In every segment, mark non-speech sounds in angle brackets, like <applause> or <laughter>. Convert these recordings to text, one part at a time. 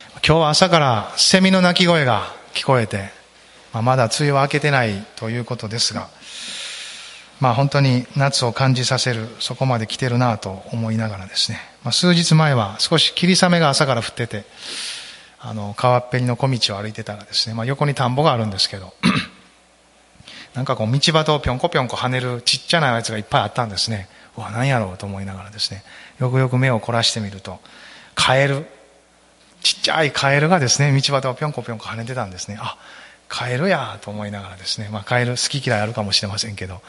今日は朝からセミの鳴き声が聞こえて、まあ、まだ梅雨は明けてないということですが、まあ本当に夏を感じさせる、そこまで来てるなと思いながらですね、まあ、数日前は少し霧雨が朝から降ってて、あの、川っぺりの小道を歩いてたらですね、まあ横に田んぼがあるんですけど、<coughs> なんかこう道端をぴょんこぴょんこ跳ねるちっちゃなやつがいっぱいあったんですね。うわ、何やろうと思いながらですね、よくよく目を凝らしてみると、カエル、ちっちゃいカエルがですね、道端をぴょんこぴょんこ跳ねてたんですね。あ、カエルやと思いながらですね、まあカエル好き嫌いあるかもしれませんけど、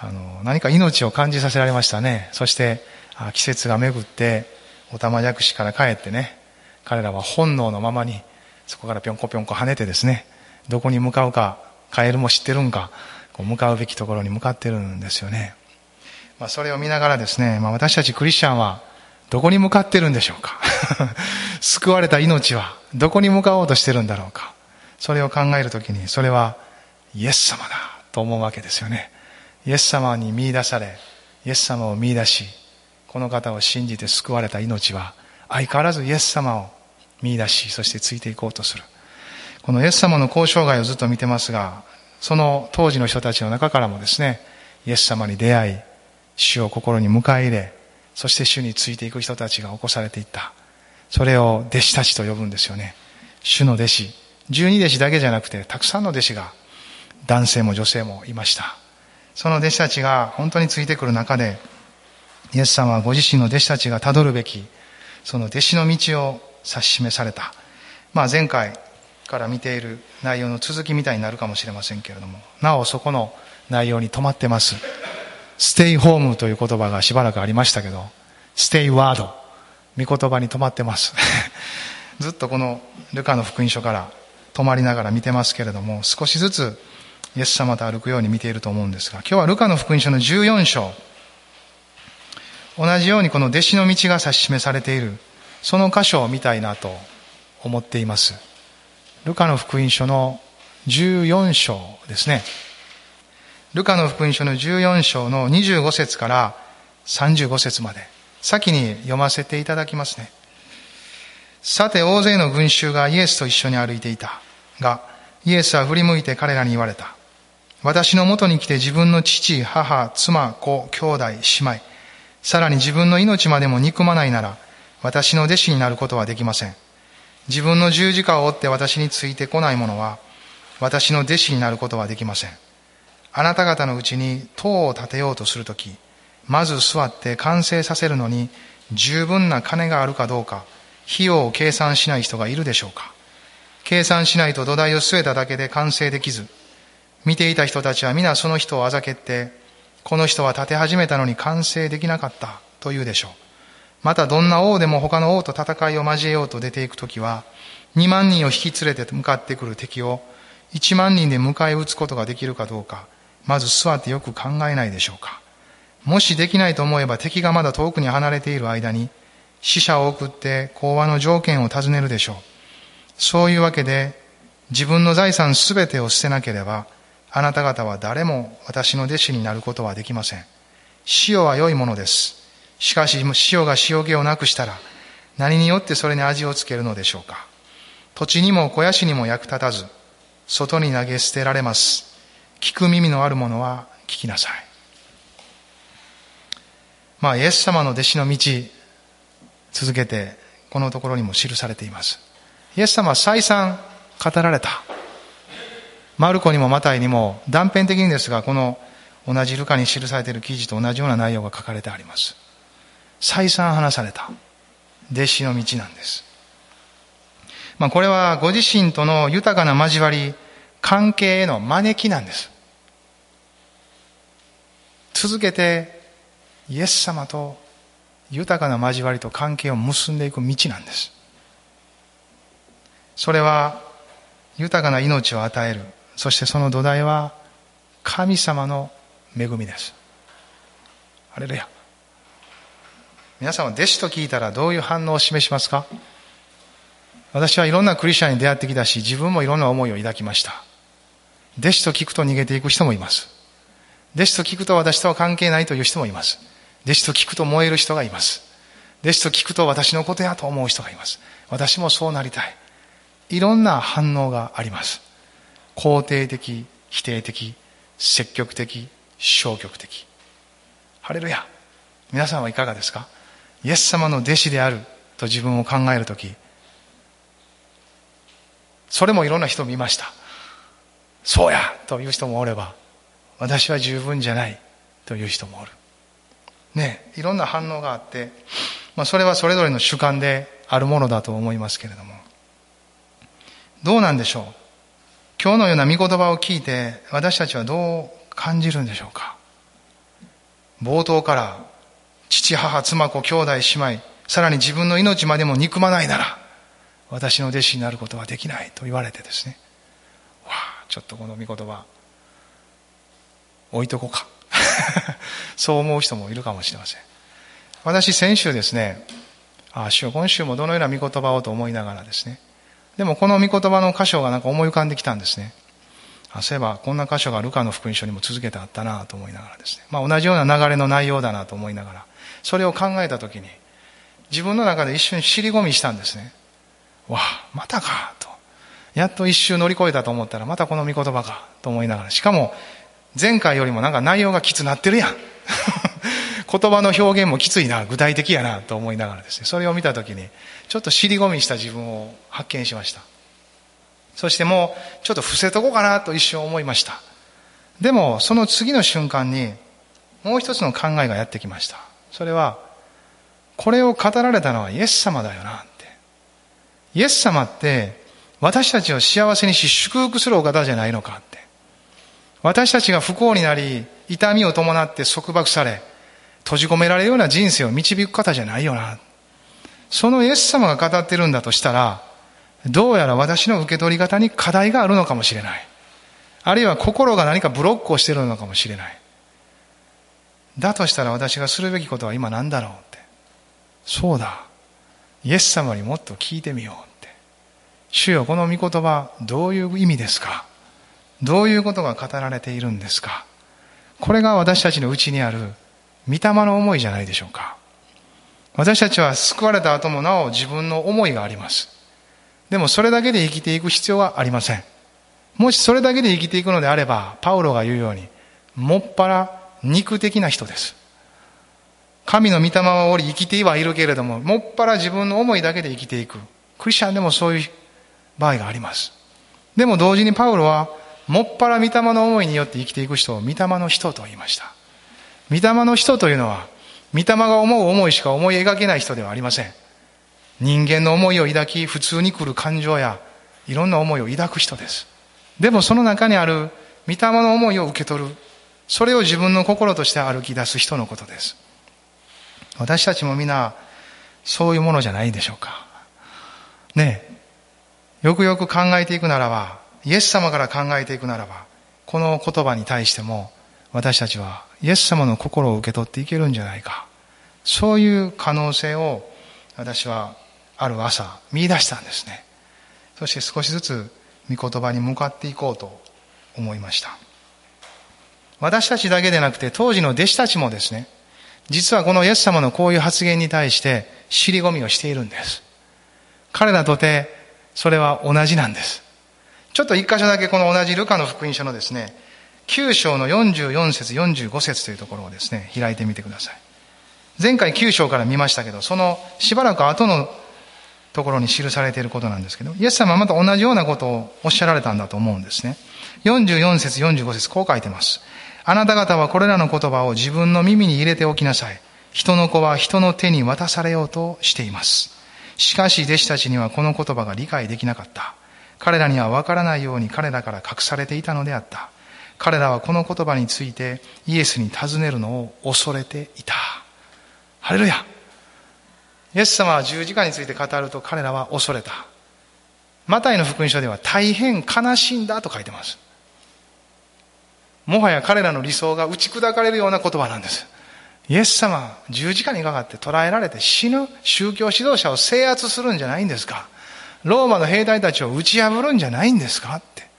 あの、何か命を感じさせられましたね。そして、あ季節が巡って、おたまじゃくしから帰ってね、彼らは本能のままに、そこからぴょんこぴょんこ跳ねてですね、どこに向かうか、カエルも知ってるんか、こう向かうべきところに向かってるんですよね。まあ、それを見ながらですね、まあ、私たちクリスチャンは、どこに向かってるんでしょうか？<laughs> 救われた命はどこに向かおうとしてるんだろうか？それを考えるときにそれはイエス様だと思うわけですよね。イエス様に見出されイエス様を見出しこの方を信じて救われた命は相変わらずイエス様を見出しそしてついていこうとする。このイエス様の交渉外をずっと見てますがその当時の人たちの中からもですねイエス様に出会い主を心に迎え入れそして主についていく人たちが起こされていった。それを弟子たちと呼ぶんですよね。主の弟子。十二弟子だけじゃなくて、たくさんの弟子が、男性も女性もいました。その弟子たちが本当についてくる中で、イエス様はご自身の弟子たちがたどるべき、その弟子の道を指し示された。まあ前回から見ている内容の続きみたいになるかもしれませんけれども、なおそこの内容に止まってます。ステイホームという言葉がしばらくありましたけど、ステイワード、見言葉に止まってます。<laughs> ずっとこのルカの福音書から止まりながら見てますけれども、少しずつイエス様と歩くように見ていると思うんですが、今日はルカの福音書の14章、同じようにこの弟子の道が指し示されている、その箇所を見たいなと思っています。ルカの福音書の14章ですね。ルカの福音書の14章の25節から35節まで、先に読ませていただきますね。さて大勢の群衆がイエスと一緒に歩いていた。が、イエスは振り向いて彼らに言われた。私の元に来て自分の父、母、妻、子、兄弟、姉妹、さらに自分の命までも憎まないなら、私の弟子になることはできません。自分の十字架を追って私についてこない者は、私の弟子になることはできません。あなた方のうちに塔を建てようとするとき、まず座って完成させるのに十分な金があるかどうか、費用を計算しない人がいるでしょうか計算しないと土台を据えただけで完成できず、見ていた人たちは皆その人をあざけって、この人は建て始めたのに完成できなかったと言うでしょう。またどんな王でも他の王と戦いを交えようと出ていくときは、2万人を引き連れて向かってくる敵を1万人で迎え撃つことができるかどうか、まず座ってよく考えないでしょうか。もしできないと思えば敵がまだ遠くに離れている間に死者を送って講和の条件を尋ねるでしょう。そういうわけで自分の財産すべてを捨てなければあなた方は誰も私の弟子になることはできません。塩は良いものです。しかし塩が塩気をなくしたら何によってそれに味をつけるのでしょうか。土地にも肥やしにも役立たず外に投げ捨てられます。聞く耳のある者は聞きなさい。まあ、イエス様の弟子の道、続けて、このところにも記されています。イエス様は再三語られた。マルコにもマタイにも断片的にですが、この同じルカに記されている記事と同じような内容が書かれてあります。再三話された。弟子の道なんです。まあ、これはご自身との豊かな交わり、関係への招きなんです。続けてイエス様と豊かな交わりと関係を結んでいく道なんです。それは豊かな命を与える。そしてその土台は神様の恵みです。あれれや。皆さんは弟子と聞いたらどういう反応を示しますか？私はいろんなクリスチャンに出会ってきたし、自分もいろんな思いを抱きました。弟子と聞くと逃げていく人もいます。弟子と聞くと私とは関係ないという人もいます。弟子と聞くと燃える人がいます。弟子と聞くと私のことやと思う人がいます。私もそうなりたい。いろんな反応があります。肯定的、否定的、積極的、消極的。ハレルヤ。皆さんはいかがですか？イエス様の弟子であると自分を考えるとき、それもいろんな人を見ました。そうやという人もおれば、私は十分じゃないという人もおる。ね、いろんな反応があって、まあ、それはそれぞれの主観であるものだと思いますけれども。どうなんでしょう？今日のような御言葉を聞いて、私たちはどう感じるんでしょうか？冒頭から、父、母、妻子、兄弟、姉妹、さらに自分の命までも憎まないなら、私の弟子になることはできないと言われてですね。ちょっとこの御言葉、置いとこうか。<laughs> そう思う人もいるかもしれません。私、先週ですね、ああ、今週もどのような御言葉をと思いながらですね。でもこの御言葉の箇所がなんか思い浮かんできたんですね。あそういえばこんな箇所がルカの福音書にも続けてあったなと思いながらですね。まあ同じような流れの内容だなと思いながら、それを考えたときに、自分の中で一瞬尻込みしたんですね。わあ、またか、と。やっと一周乗り越えたと思ったら、またこの御言葉か、と思いながら。しかも、前回よりもなんか内容がきつなってるやん。<laughs> 言葉の表現もきついな、具体的やな、と思いながらですね。それを見たときに、ちょっと尻込みした自分を発見しました。そしてもう、ちょっと伏せとこうかなと一瞬思いました。でも、その次の瞬間に、もう一つの考えがやってきました。それは、これを語られたのはイエス様だよな、って。イエス様って、私たちを幸せにし祝福するお方じゃないのかって。私たちが不幸になり、痛みを伴って束縛され、閉じ込められるような人生を導く方じゃないよな。そのイエス様が語ってるんだとしたら、どうやら私の受け取り方に課題があるのかもしれない。あるいは心が何かブロックをしているのかもしれない。だとしたら私がするべきことは今何だろうって。そうだ。イエス様にもっと聞いてみよう。主よ、この御言葉、どういう意味ですか？どういうことが語られているんですか？これが私たちのうちにある御霊の思いじゃないでしょうか。私たちは救われた後もなお自分の思いがあります。でもそれだけで生きていく必要はありません。もしそれだけで生きていくのであれば、パウロが言うように、もっぱら肉的な人です。神の御霊はおり生きてはいるけれども、もっぱら自分の思いだけで生きていく。クリスチャンでもそういう場合があります。でも同時にパウロは、もっぱら御霊の思いによって生きていく人を御霊の人と言いました。御霊の人というのは、御霊が思う思いしか思い描けない人ではありません。人間の思いを抱き、普通に来る感情や、いろんな思いを抱く人です。でもその中にある、御霊の思いを受け取る。それを自分の心として歩き出す人のことです。私たちも皆、そういうものじゃないでしょうか。ねえ。よくよく考えていくならば、イエス様から考えていくならば、この言葉に対しても、私たちはイエス様の心を受け取っていけるんじゃないか。そういう可能性を私はある朝見出したんですね。そして少しずつ御言葉に向かっていこうと思いました。私たちだけでなくて当時の弟子たちもですね、実はこのイエス様のこういう発言に対して尻込みをしているんです。彼らとてそれは同じなんです。ちょっと一箇所だけこの同じルカの福音書のですね、9章の44節45節というところをですね、開いてみてください。前回9章から見ましたけど、そのしばらく後のところに記されていることなんですけど、イエス様はまた同じようなことをおっしゃられたんだと思うんですね。44節45節こう書いてます。あなた方はこれらの言葉を自分の耳に入れておきなさい。人の子は人の手に渡されようとしています。しかし弟子たちにはこの言葉が理解できなかった。彼らにはわからないように彼らから隠されていたのであった。彼らはこの言葉についてイエスに尋ねるのを恐れていた。ハレルヤイエス様は十字架について語ると彼らは恐れた。マタイの福音書では大変悲しいんだと書いてます。もはや彼らの理想が打ち砕かれるような言葉なんです。イエス様、十字架にかかって捕らえられて死ぬ宗教指導者を制圧するんじゃないんですか？ローマの兵隊たちを打ち破るんじゃないんですか？って。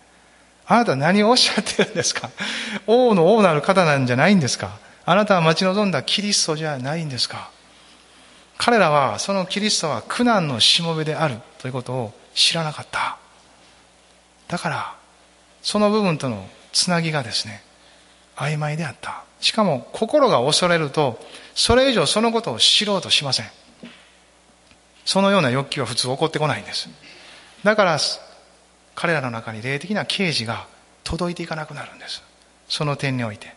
あなた何をおっしゃってるんですか？<laughs> 王の王なる方なんじゃないんですか？あなたは待ち望んだキリストじゃないんですか？彼らはそのキリストは苦難のしもべであるということを知らなかった。だからその部分とのつなぎがですね曖昧であった。しかも心が恐れるとそれ以上そのことを知ろうとしません。そのような欲求は普通起こってこないんです。だから彼らの中に霊的な啓示が届いていかなくなるんです。その点において。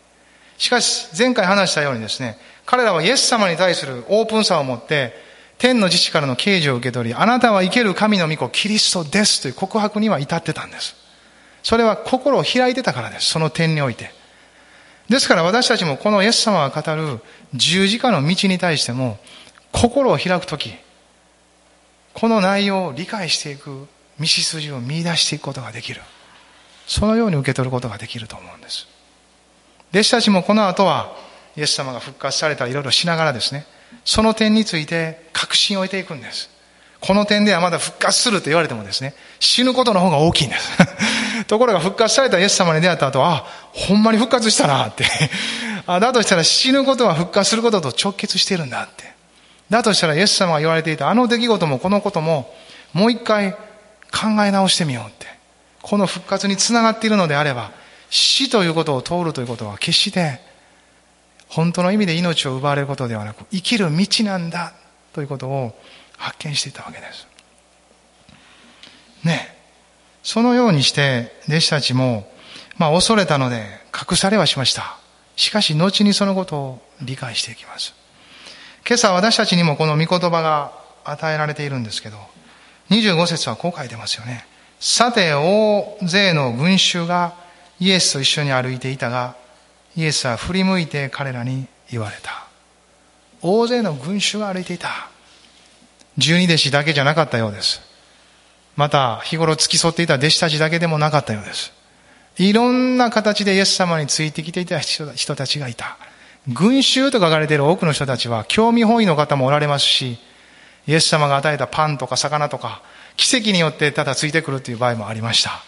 しかし前回話したようにですね彼らはイエス様に対するオープンさを持って天の父からの啓示を受け取りあなたは生ける神の御子キリストですという告白には至ってたんです。それは心を開いてたからです。その点において。ですから私たちもこのイエス様が語る十字架の道に対しても心を開くときこの内容を理解していく道筋を見出していくことができる。そのように受け取ることができると思うんです。弟子たちもこの後はイエス様が復活されたらいろいろしながらですねその点について確信を得ていくんです。この点ではまだ復活すると言われてもですね死ぬことの方が大きいんです。ところが復活されたイエス様に出会った後はほんまに復活したなって <laughs> あだとしたら死ぬことは復活することと直結してるんだってだとしたらイエス様が言われていたあの出来事もこのことももう一回考え直してみようって。この復活につながっているのであれば、死ということを通るということは決して本当の意味で命を奪われることではなく生きる道なんだということを発見していたわけです。ねそのようにして弟子たちも、まあ恐れたので隠されはしました。しかし後にそのことを理解していきます。今朝私たちにもこの御言葉が与えられているんですけど、25節はこう書いてますよね。さて、大勢の群衆がイエスと一緒に歩いていたが、イエスは振り向いて彼らに言われた。大勢の群衆が歩いていた。十二弟子だけじゃなかったようです。また、日頃付き添っていた弟子たちだけでもなかったようです。いろんな形でイエス様についてきていた人たちがいた。群衆と書かれている多くの人たちは興味本位の方もおられますし、イエス様が与えたパンとか魚とか、奇跡によってただついてくるという場合もありました。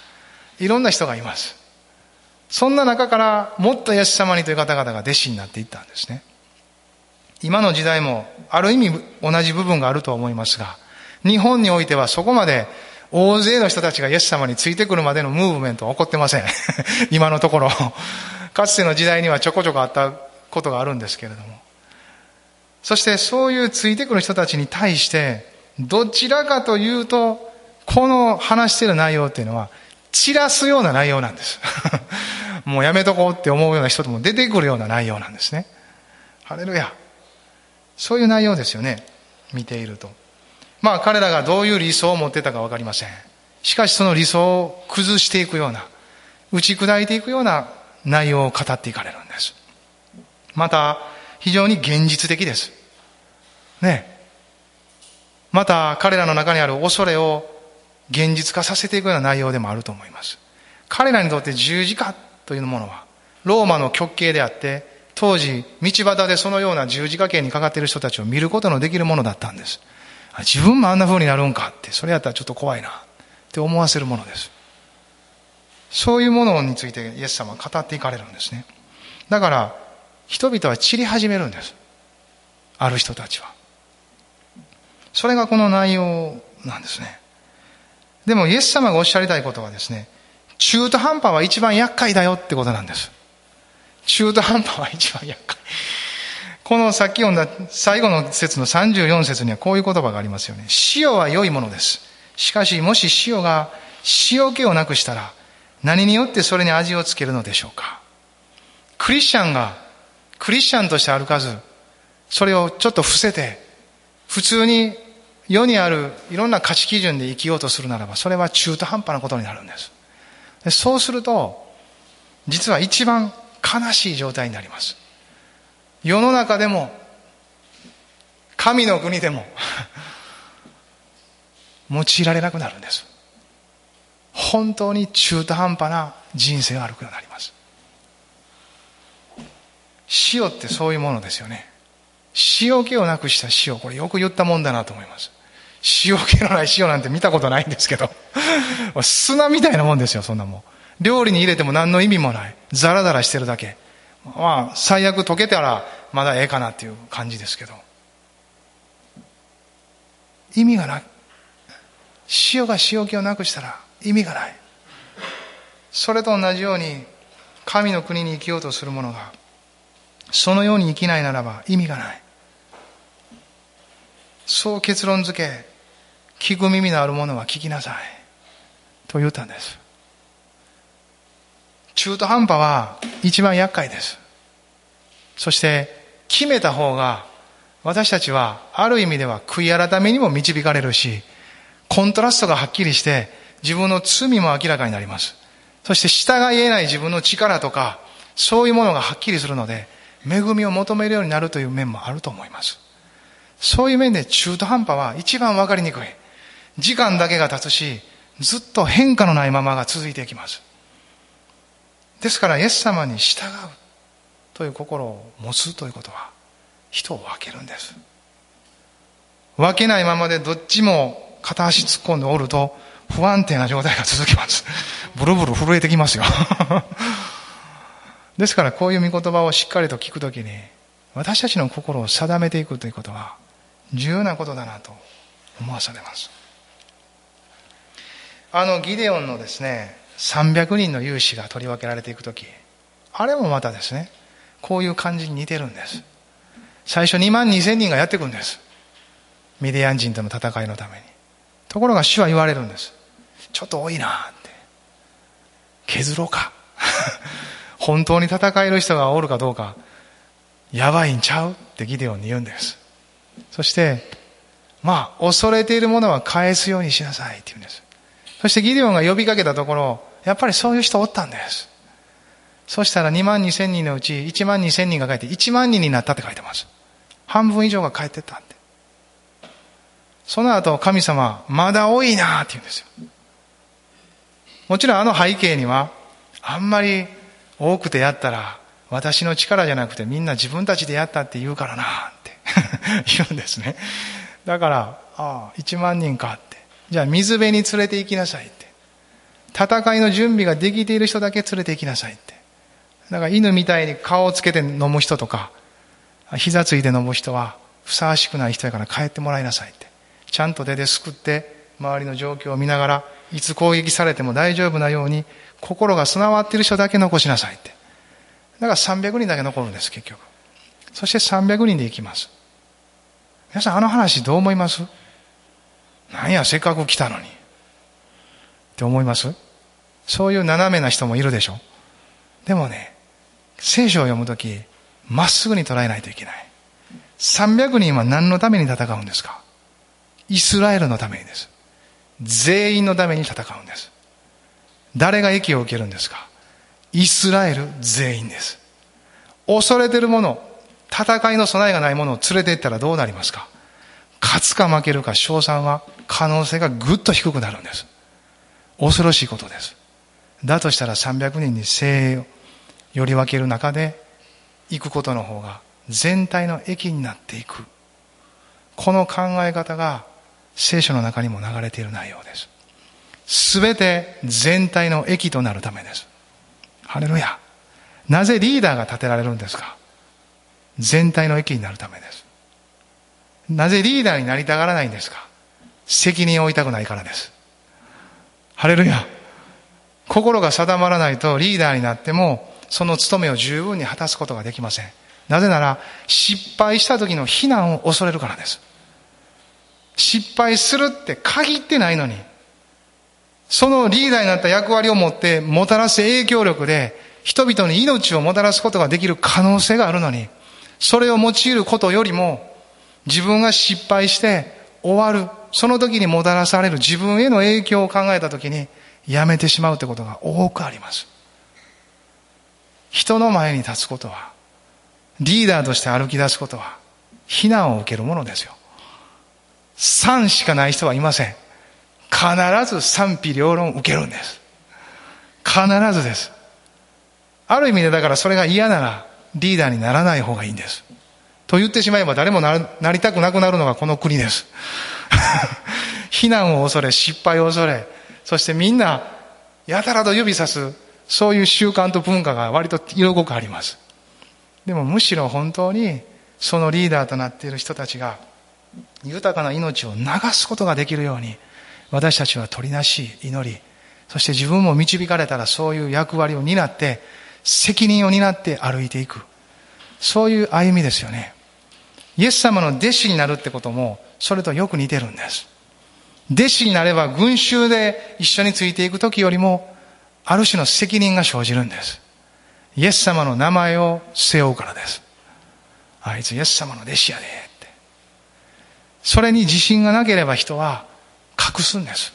いろんな人がいます。そんな中からもっとイエス様にという方々が弟子になっていったんですね。今の時代もある意味同じ部分があると思いますが、日本においてはそこまで大勢の人たちがイエス様についてくるまでのムーブメントは起こってません。<laughs> 今のところ。かつての時代にはちょこちょこあったことがあるんですけれども。そしてそういうついてくる人たちに対して、どちらかというと、この話している内容っていうのは、散らすような内容なんです。<laughs> もうやめとこうって思うような人とも出てくるような内容なんですね。ハレルヤ。そういう内容ですよね。見ていると。まあ彼らがどういう理想を持ってたかわかりません。しかしその理想を崩していくような、打ち砕いていくような内容を語っていかれるんです。また、非常に現実的です。ね。また彼らの中にある恐れを現実化させていくような内容でもあると思います。彼らにとって十字架というものは、ローマの極刑であって、当時、道端でそのような十字架刑にかかっている人たちを見ることのできるものだったんです。自分もあんな風になるんかって、それやったらちょっと怖いなって思わせるものです。そういうものについてイエス様は語っていかれるんですね。だから、人々は散り始めるんです。ある人たちは。それがこの内容なんですね。でもイエス様がおっしゃりたいことはですね、中途半端は一番厄介だよってことなんです。中途半端は一番厄介。このさっき読んだ最後の説の34節にはこういう言葉がありますよね。塩は良いものです。しかしもし塩が塩気をなくしたら何によってそれに味をつけるのでしょうか。クリスチャンがクリスチャンとして歩かず、それをちょっと伏せて、普通に世にあるいろんな価値基準で生きようとするならば、それは中途半端なことになるんです。そうすると、実は一番悲しい状態になります。世の中でも、神の国でも <laughs> 用いられなくなるんです。本当に中途半端な人生を歩くようになります。塩ってそういうものですよね。塩気をなくした塩、これよく言ったもんだなと思います。塩気のない塩なんて見たことないんですけど <laughs> 砂みたいなもんですよそんなもん料理に入れても何の意味もないザラザラしてるだけまあ最悪溶けたらまだええかなっていう感じですけど意味がない。塩が塩気をなくしたら意味がない。それと同じように、神の国に生きようとする者が、そのように生きないならば意味がない。そう結論付け、聞く耳のある者は聞きなさい。と言ったんです。中途半端は一番厄介です。そして決めた方が私たちはある意味では悔い改めにも導かれるし、コントラストがはっきりして自分の罪も明らかになります。そして下が言えない自分の力とか、そういうものがはっきりするので、恵みを求めるようになるという面もあると思います。そういう面で中途半端は一番わかりにくい。時間だけが経つし、ずっと変化のないままが続いていきます。ですから、イエス様に従うという心を持つということは、人を分けるんです。分けないままでどっちも片足突っ込んでおると、不安定な状態が続きます。ブルブル震えてきますよ。<laughs> ですからこういう御言葉をしっかりと聞くときに、私たちの心を定めていくということは、重要なことだなと思わされます。あのギデオンのですね、300人の勇士が取り分けられていくとき、あれもまたですね、こういう感じに似てるんです。最初2万2千人がやってくるんです。ミディアン人との戦いのために。ところが主は言われるんです。ちょっと多いなって。削ろうか。<laughs> 本当に戦える人がおるかどうか、やばいんちゃうってギデオンに言うんです。そして、まあ、恐れているものは返すようにしなさいって言うんです。そしてギデオンが呼びかけたところ、やっぱりそういう人おったんです。そしたら2万2千人のうち1万2千人が帰って1万人になったって書いてます。半分以上が帰ってったんで。その後神様、まだ多いなって言うんですよ。もちろんあの背景には、あんまり多くてやったら、私の力じゃなくてみんな自分たちでやったって言うからなって <laughs> 言うんですね。だから、ああ、1万人かって。じゃあ水辺に連れて行きなさいって。戦いの準備ができている人だけ連れて行きなさいって。だから犬みたいに顔をつけて飲む人とか、膝ついて飲む人はふさわしくない人やから帰ってもらいなさいって。ちゃんと手ですくって周りの状況を見ながらいつ攻撃されても大丈夫なように心が備わっている人だけ残しなさいって。だから300人だけ残るんです、結局。そして300人で行きます。皆さんあの話どう思います？なんや、せっかく来たのに。って思います？そういう斜めな人もいるでしょでもね、聖書を読むとき、まっすぐに捉えないといけない。300人は何のために戦うんですか？イスラエルのためにです。全員のために戦うんです。誰が益を受けるんですか？イスラエル全員です。恐れてるもの、戦いの備えがないものを連れて行ったらどうなりますか？勝つか負けるか賞賛は可能性がぐっと低くなるんです。恐ろしいことです。だとしたら300人に精鋭をより分ける中で行くことの方が全体の益になっていく。この考え方が聖書の中にも流れている内容です。すべて全体の益となるためです。ハレルヤ。なぜリーダーが立てられるんですか？全体の益になるためです。なぜリーダーになりたがらないんですか？責任を負いたくないからです。ハレルヤ。心が定まらないとリーダーになっても、その務めを十分に果たすことができません。なぜなら、失敗した時の非難を恐れるからです。失敗するって限ってないのに、そのリーダーになった役割を持ってもたらす影響力で、人々に命をもたらすことができる可能性があるのに、それを用いることよりも、自分が失敗して終わる、その時にもたらされる自分への影響を考えた時に、やめてしまうってことが多くあります。人の前に立つことは、リーダーとして歩き出すことは、非難を受けるものですよ。賛しかない人はいません。必ず賛否両論受けるんです。必ずです。ある意味でだからそれが嫌ならリーダーにならない方がいいんです。と言ってしまえば誰もなりたくなくなるのがこの国です。<laughs> 非難を恐れ、失敗を恐れ、そしてみんなやたらと指さす、そういう習慣と文化が割と色濃くあります。でもむしろ本当にそのリーダーとなっている人たちが豊かな命を流すことができるように、私たちは取りなし祈り、そして自分も導かれたらそういう役割を担って、責任を担って歩いていく。そういう歩みですよね。イエス様の弟子になるってことも、それとよく似てるんです。弟子になれば群衆で一緒についていく時よりも、ある種の責任が生じるんです。イエス様の名前を背負うからです。あいつイエス様の弟子やで、って。それに自信がなければ人は隠すんです。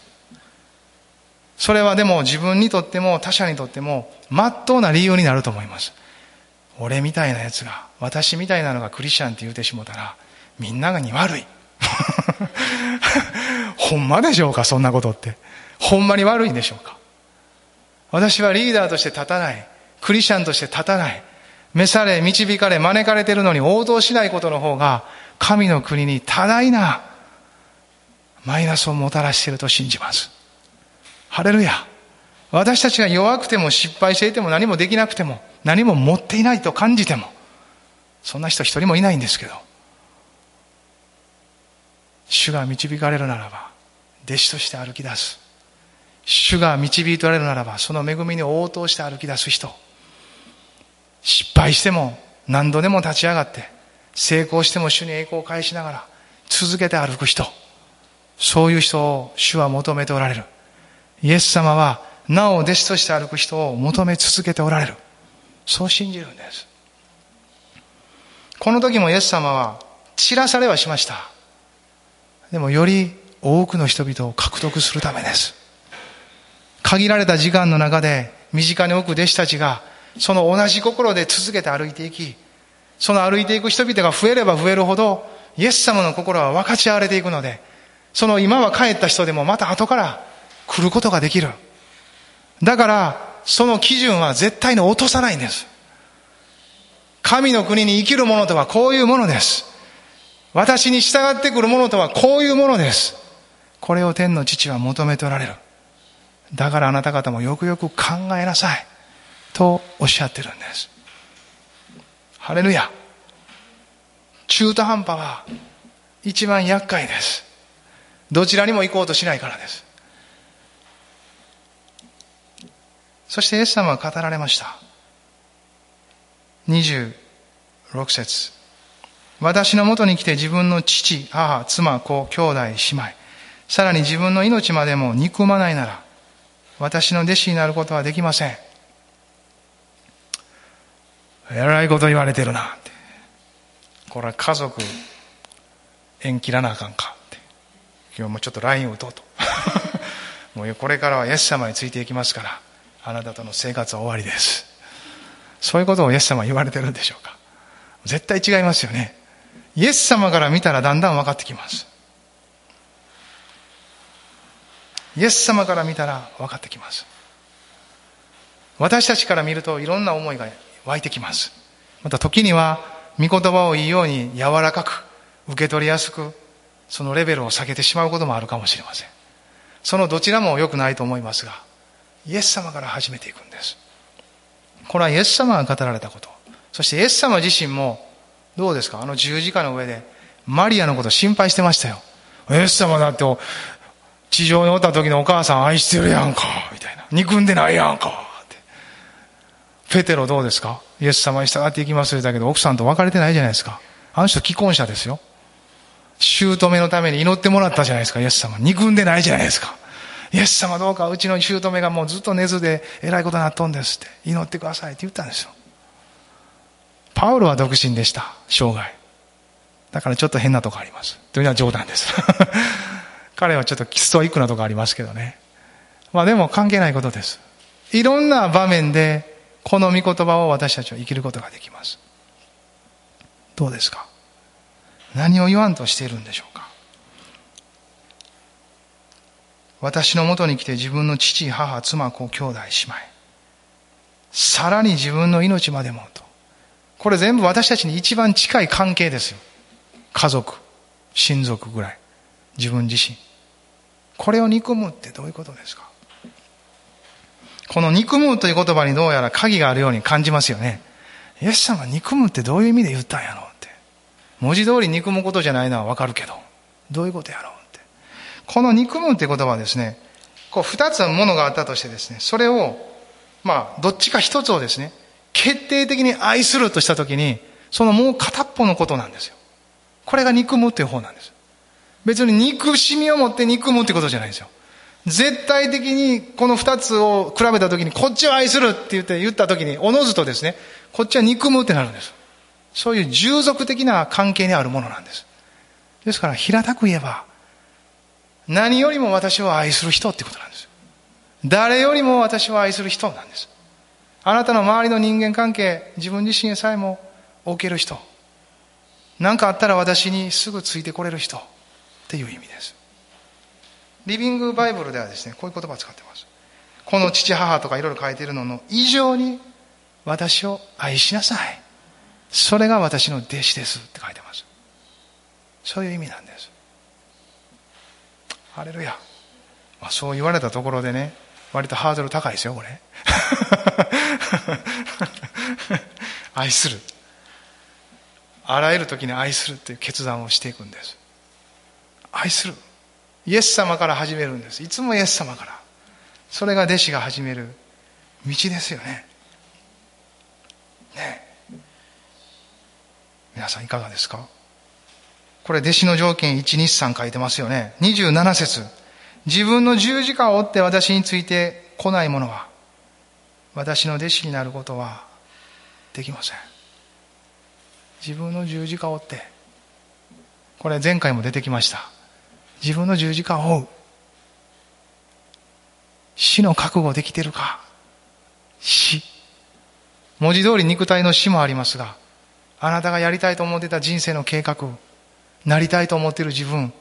それはでも自分にとっても他者にとっても、まっとうな理由になると思います。俺みたいなやつが、私みたいなのがクリスチャンって言うてしもたら、みんながに悪い。<laughs> ほんまでしょうか、そんなことって。ほんまに悪いんでしょうか。私はリーダーとして立たない。クリスチャンとして立たない。召され、導かれ、招かれてるのに応答しないことの方が、神の国に多大なマイナスをもたらしていると信じます。ハレルヤ。私たちが弱くても失敗していても何もできなくても何も持っていないと感じてもそんな人一人もいないんですけど主が導かれるならば弟子として歩き出す。主が導いておられるならばその恵みに応答して歩き出す人。失敗しても何度でも立ち上がって成功しても主に栄光を返しながら続けて歩く人。そういう人を主は求めておられる。イエス様はなお弟子として歩く人を求め続けておられる。そう信じるんです。この時もイエス様は散らされはしました。でもより多くの人々を獲得するためです。限られた時間の中で身近に置く弟子たちがその同じ心で続けて歩いていきその歩いていく人々が増えれば増えるほどイエス様の心は分かち合われていくのでその今は帰った人でもまた後から来ることができる。だからその基準は絶対に落とさないんです。神の国に生きる者とはこういうものです。私に従ってくる者とはこういうものですこれを天の父は求めておられるだからあなた方もよくよく考えなさい。とおっしゃってるんです。ハレルヤ。中途半端は一番厄介です。どちらにも行こうとしないからです。そしてイエス様は語られました。26節私のもとに来て自分の父、母、妻、子、兄弟、姉妹、さらに自分の命までも憎まないなら、私の弟子になることはできません。えらいこと言われてるなて。これは家族、縁切らなあかんかって。今日もちょっと LINE 打とうと。<laughs> もうこれからはイエス様についていきますから、あなたとの生活は終わりです。そういうことをイエス様は言われてるんでしょうか。絶対違いますよね。イエス様から見たらだんだん分かってきます。イエス様から見たら分かってきます。私たちから見るといろんな思いが湧いてきます。また時には御言葉をいいように柔らかく受け取りやすくそのレベルを下げてしまうこともあるかもしれません。そのどちらも良くないと思いますがイエス様から始めていくんです。これはイエス様が語られたこと。そしてイエス様自身もどうですか？あの十字架の上でマリアのこと心配してましたよイエス様だって地上におった時のお母さん愛してるやんか、みたいな。憎んでないやんか、って。ペテロどうですか？イエス様に従っていきますだけど、奥さんと別れてないじゃないですか。あの人既婚者ですよ。姑のために祈ってもらったじゃないですか、イエス様。憎んでないじゃないですか。イエス様どうかうちの姑がもうずっと寝ずで偉いことになっとんですって。祈ってくださいって言ったんですよ。パウロは独身でした、生涯。だからちょっと変なとこあります。というのは冗談です。<laughs> 彼はちょっとキストイックなとこありますけどね。まあでも関係ないことです。いろんな場面でこの御言葉を私たちは生きることができます。どうですか？何を言わんとしているんでしょうか？私のもとに来て自分の父、母、妻、子、兄弟、姉妹。さらに自分の命までもと。これ全部私たちに一番近い関係ですよ。家族、親族ぐらい。自分自身。これを憎むってどういうことですか？この憎むという言葉にどうやら鍵があるように感じますよね。イエス様憎むってどういう意味で言ったんやろうって。文字通り憎むことじゃないのはわかるけど、どういうことやろうって。この憎むって言葉はですね、こう二つのものがあったとしてですね、それを、まあ、どっちか一つをですね、決定的に愛するとしたときに、そのもう片っぽのことなんですよ。これが憎むっていう方なんです。別に憎しみを持って憎むってことじゃないんですよ。絶対的にこの二つを比べたときに、こっちを愛するって言って言ったときに、おのずとですね、こっちは憎むってなるんです。そういう従属的な関係にあるものなんです。ですから平たく言えば、何よりも私を愛する人ってことなんです。誰よりも私を愛する人なんです。あなたの周りの人間関係、自分自身さえも置ける人。何かあったら私にすぐついてこれる人っていう意味です。リビングバイブルではですね、こういう言葉を使ってます。この父母とかいろいろ書いてるのの以上に私を愛しなさい。それが私の弟子ですって書いてます。そういう意味なんです。ハレルヤ。まあ、そう言われたところでね、割とハードル高いですよ、これ。<laughs> 愛する。あらゆる時に愛するっていう決断をしていくんです。愛する。イエス様から始めるんです。いつもイエス様から。それが弟子が始める道ですよね。ね皆さんいかがですか？これ弟子の条件1、2、3書いてますよね。27節自分の十字架を追って私について来ない者は、私の弟子になることはできません。自分の十字架を追って、これ前回も出てきました。自分の十字架を追う。死の覚悟できてるか死。文字通り肉体の死もありますが、あなたがやりたいと思ってた人生の計画、なりたいと思ってる自分、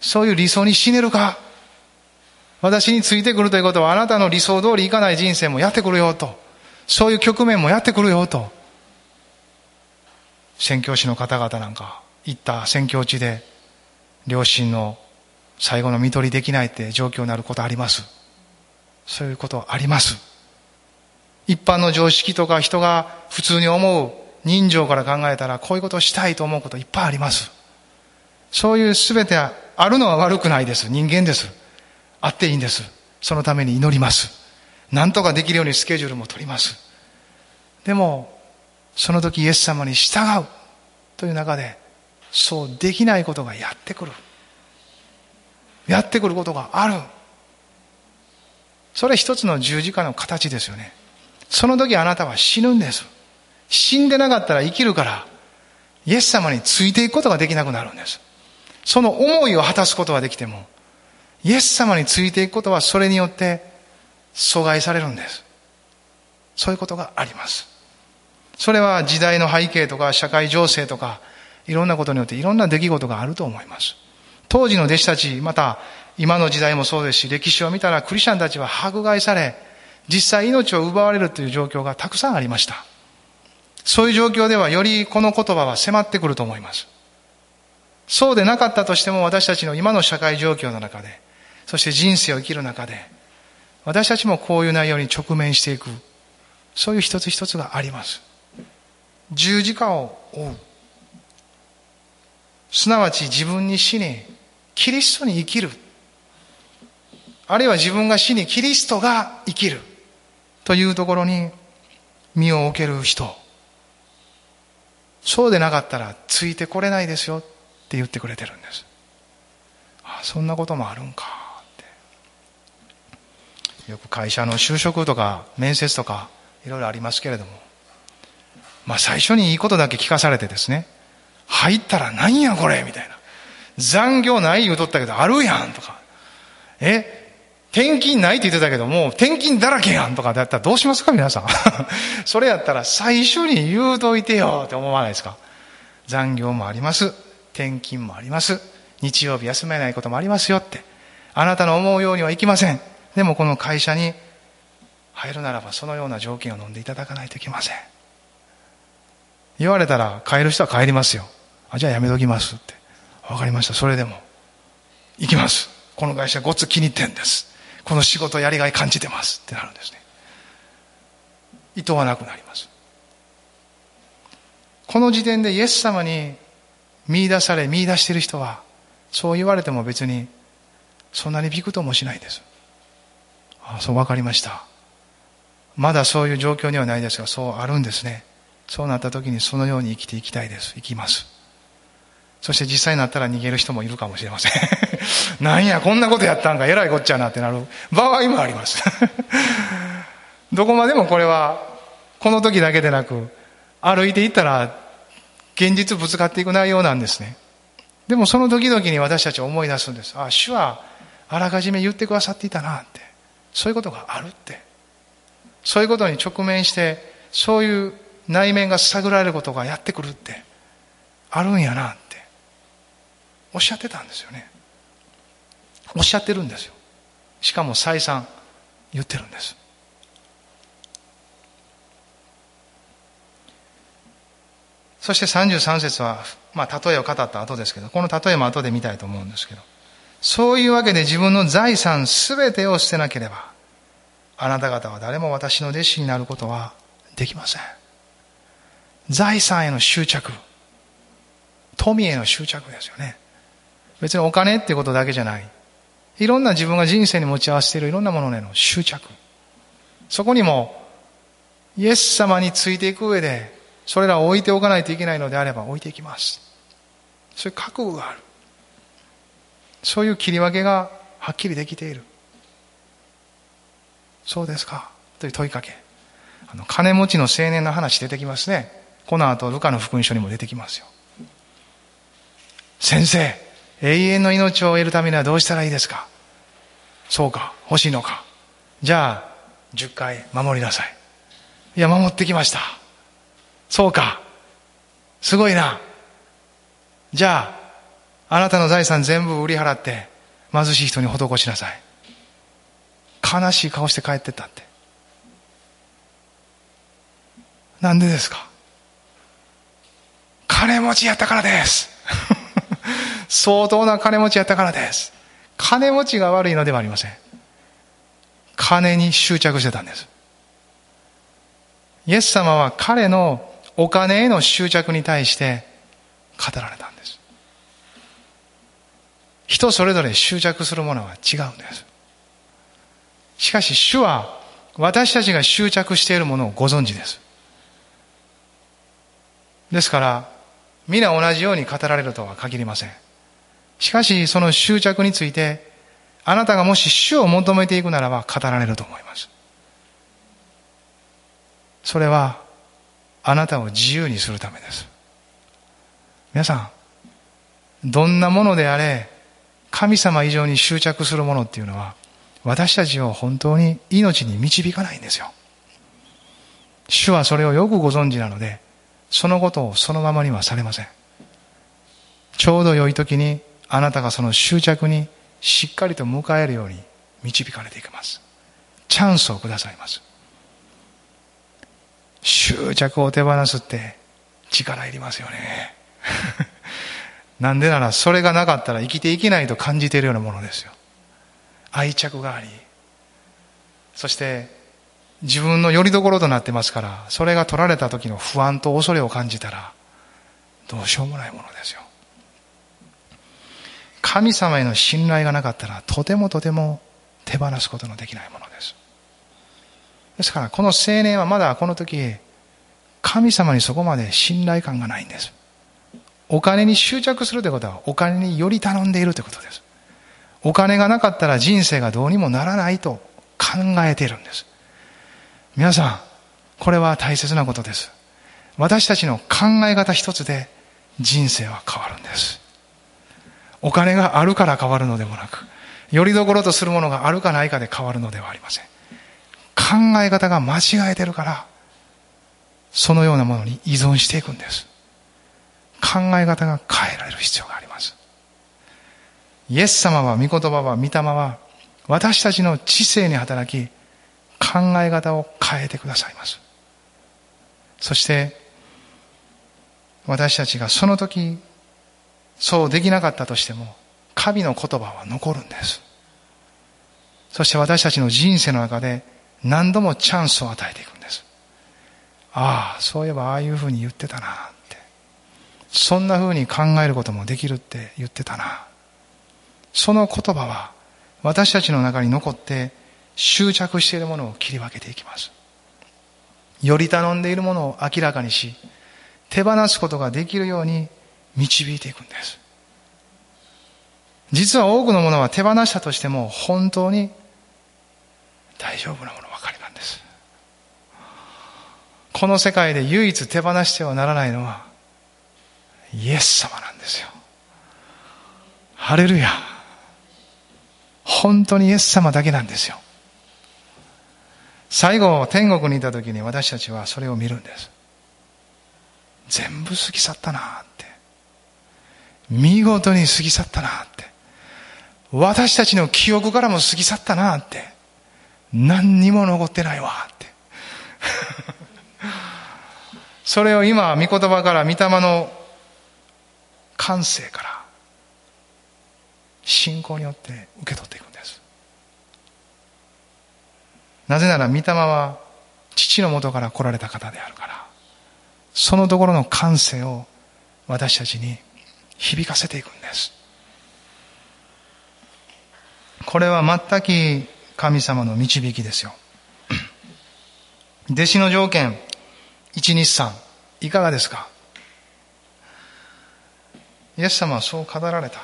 そういう理想に死ねるか私についてくるということはあなたの理想通りいかない人生もやってくるよと。そういう局面もやってくるよと。宣教師の方々なんか行った宣教地で両親の最後の見取りできないって状況になることあります。そういうことあります。一般の常識とか人が普通に思う人情から考えたらこういうことをしたいと思うこといっぱいあります。そういうすべてあるのは悪くないです。人間です。あっていいんです。そのために祈ります。なんとかできるようにスケジュールも取ります。でも、その時イエス様に従うという中で、そうできないことがやってくる。やってくることがある。それ一つの十字架の形ですよね。その時あなたは死ぬんです。死んでなかったら生きるから、イエス様についていくことができなくなるんです。その思いを果たすことはできても、イエス様についていくことはそれによって阻害されるんです。そういうことがあります。それは時代の背景とか社会情勢とかいろんなことによっていろんな出来事があると思います。当時の弟子たち、また今の時代もそうですし、歴史を見たらクリスチャンたちは迫害され、実際命を奪われるという状況がたくさんありました。そういう状況ではよりこの言葉は迫ってくると思います。そうでなかったとしても私たちの今の社会状況の中で、そして人生を生きる中で、私たちもこういう内容に直面していく、そういう一つ一つがあります。十字架を追う。すなわち自分に死に、キリストに生きる。あるいは自分が死にキリストが生きる。というところに身を置ける人。そうでなかったらついてこれないですよって言ってくれてるんです。ああそんなこともあるんか。よく会社の就職とか面接とかいろいろありますけれども、まあ最初にいいことだけ聞かされてですね、入ったら何やこれみたいな。残業ない言うとったけどあるやんとか。え転勤ないって言ってたけども、転勤だらけやんとかだったらどうしますか皆さん。<laughs> それやったら最初に言うといてよって思わないですか残業もあります。転勤もあります。日曜日休めないこともありますよって。あなたの思うようにはいきません。でもこの会社に入るならばそのような条件を飲んでいただかないといけません。言われたら帰る人は帰りますよ。あ、じゃあやめときますって。わかりました。それでも。行きます。この会社ごつ気に入ってんです。この仕事やりがい感じてますってなるんですね意図はなくなりますこの時点でイエス様に見出され見出している人はそう言われても別にそんなにびくともしないですあそう分かりました。まだそういう状況にはないですがそうあるんですね。そうなった時にそのように生きていきたいです。生きます。そして実際になったら逃げる人もいるかもしれません。<laughs> なんやこんなことやったんか。えらいこっちゃなってなる。場合もあります。<laughs> どこまでもこれはこの時だけでなく歩いていったら現実ぶつかっていく内容なんですね。でもその時々に私たちは思い出すんです。あ主はあらかじめ言ってくださっていたなって。そういうことがあるって。そういうことに直面してそういう内面が探られることがやってくるって。あるんやなって。おっしゃってたんですよね。おっしゃってるんですよ。しかも再三言ってるんです。そして33節は、まあ、例えを語った後ですけど、この例えも後で見たいと思うんですけど、そういうわけで自分の財産すべてを捨てなければ、あなた方は誰も私の弟子になることはできません。財産への執着。富への執着ですよね。別にお金っていうことだけじゃない。いろんな自分が人生に持ち合わせているいろんなものへの執着。そこにも、イエス様についていく上で、それらを置いておかないといけないのであれば置いていきます。そういう覚悟がある。そういう切り分けがはっきりできている。そうですかという問いかけ。あの、金持ちの青年の話出てきますね。この後、ルカの福音書にも出てきますよ。先生、永遠の命を得るためにはどうしたらいいですか？そうか、欲しいのか。じゃあ、10回守りなさい。いや、守ってきました。そうか。すごいな。じゃあ、あなたの財産全部売り払って、貧しい人に施しなさい。悲しい顔して帰ってったって。なんでですか？金持ちやったからです。<laughs> 相当な金持ちやったからです。金持ちが悪いのではありません。金に執着してたんです。イエス様は彼のお金への執着に対して語られたんです。人それぞれ執着するものは違うんです。しかし主は私たちが執着しているものをご存知です。ですから、皆同じように語られるとは限りません。しかし、その執着について、あなたがもし主を求めていくならば語られると思います。それは、あなたを自由にするためです。皆さん、どんなものであれ、神様以上に執着するものっていうのは、私たちを本当に命に導かないんですよ。主はそれをよくご存知なので、そのことをそのままにはされません。ちょうど良い時にあなたがその執着にしっかりと迎えるように導かれていきます。チャンスをくださいます。執着を手放すって力いりますよね。なんでならそれがなかったら生きていけないと感じているようなものですよ。愛着があり、そして自分の拠り所となってますから、それが取られた時の不安と恐れを感じたら、どうしようもないものですよ。神様への信頼がなかったら、とてもとても手放すことのできないものです。ですから、この青年はまだこの時、神様にそこまで信頼感がないんです。お金に執着するということは、お金により頼んでいるということです。お金がなかったら人生がどうにもならないと考えているんです。皆さん、これは大切なことです。私たちの考え方一つで人生は変わるんです。お金があるから変わるのでもなく、よりどころとするものがあるかないかで変わるのではありません。考え方が間違えてるから、そのようなものに依存していくんです。考え方が変えられる必要があります。イエス様は、御言葉は、御霊は、私たちの知性に働き、考え方を変えてくださいます。そして、私たちがその時、そうできなかったとしても、神の言葉は残るんです。そして私たちの人生の中で何度もチャンスを与えていくんです。ああ、そういえばああいうふうに言ってたな。そんなふうに考えることもできるって言ってたな。その言葉は私たちの中に残って執着しているものを切り分けていきます。より頼んでいるものを明らかにし、手放すことができるように導いていくんです。実は多くのものは手放したとしても本当に大丈夫なものばかりなんです。この世界で唯一手放してはならないのはイエス様なんですよ。ハレルヤ。本当にイエス様だけなんですよ。最後、天国にいた時に私たちはそれを見るんです。全部過ぎ去ったなって。見事に過ぎ去ったなって。私たちの記憶からも過ぎ去ったなって。何にも残ってないわって。<laughs> それを今、御言葉から、御霊の感性から、信仰によって受け取っていくんです。なぜなら、御霊は父のもとから来られた方であるから、そのところの感性を私たちに響かせていくんです。これは全く神様の導きですよ。弟子の条件、1、2、3、いかがですか？イエス様はそう語られた。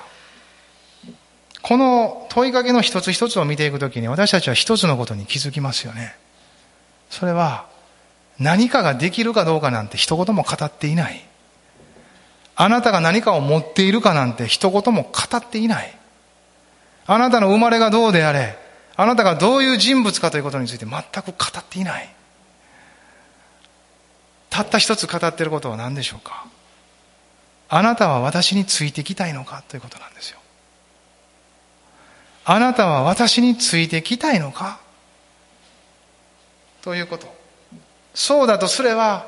この問いかけの一つ一つを見ていくときに私たちは一つのことに気づきますよね。それは何かができるかどうかなんて一言も語っていない。あなたが何かを持っているかなんて一言も語っていない。あなたの生まれがどうであれ、あなたがどういう人物かということについて全く語っていない。たった一つ語っていることは何でしょうか？あなたは私についてきたいのかということなんですよ。あなたは私についてきたいのかということ。そうだとすれば、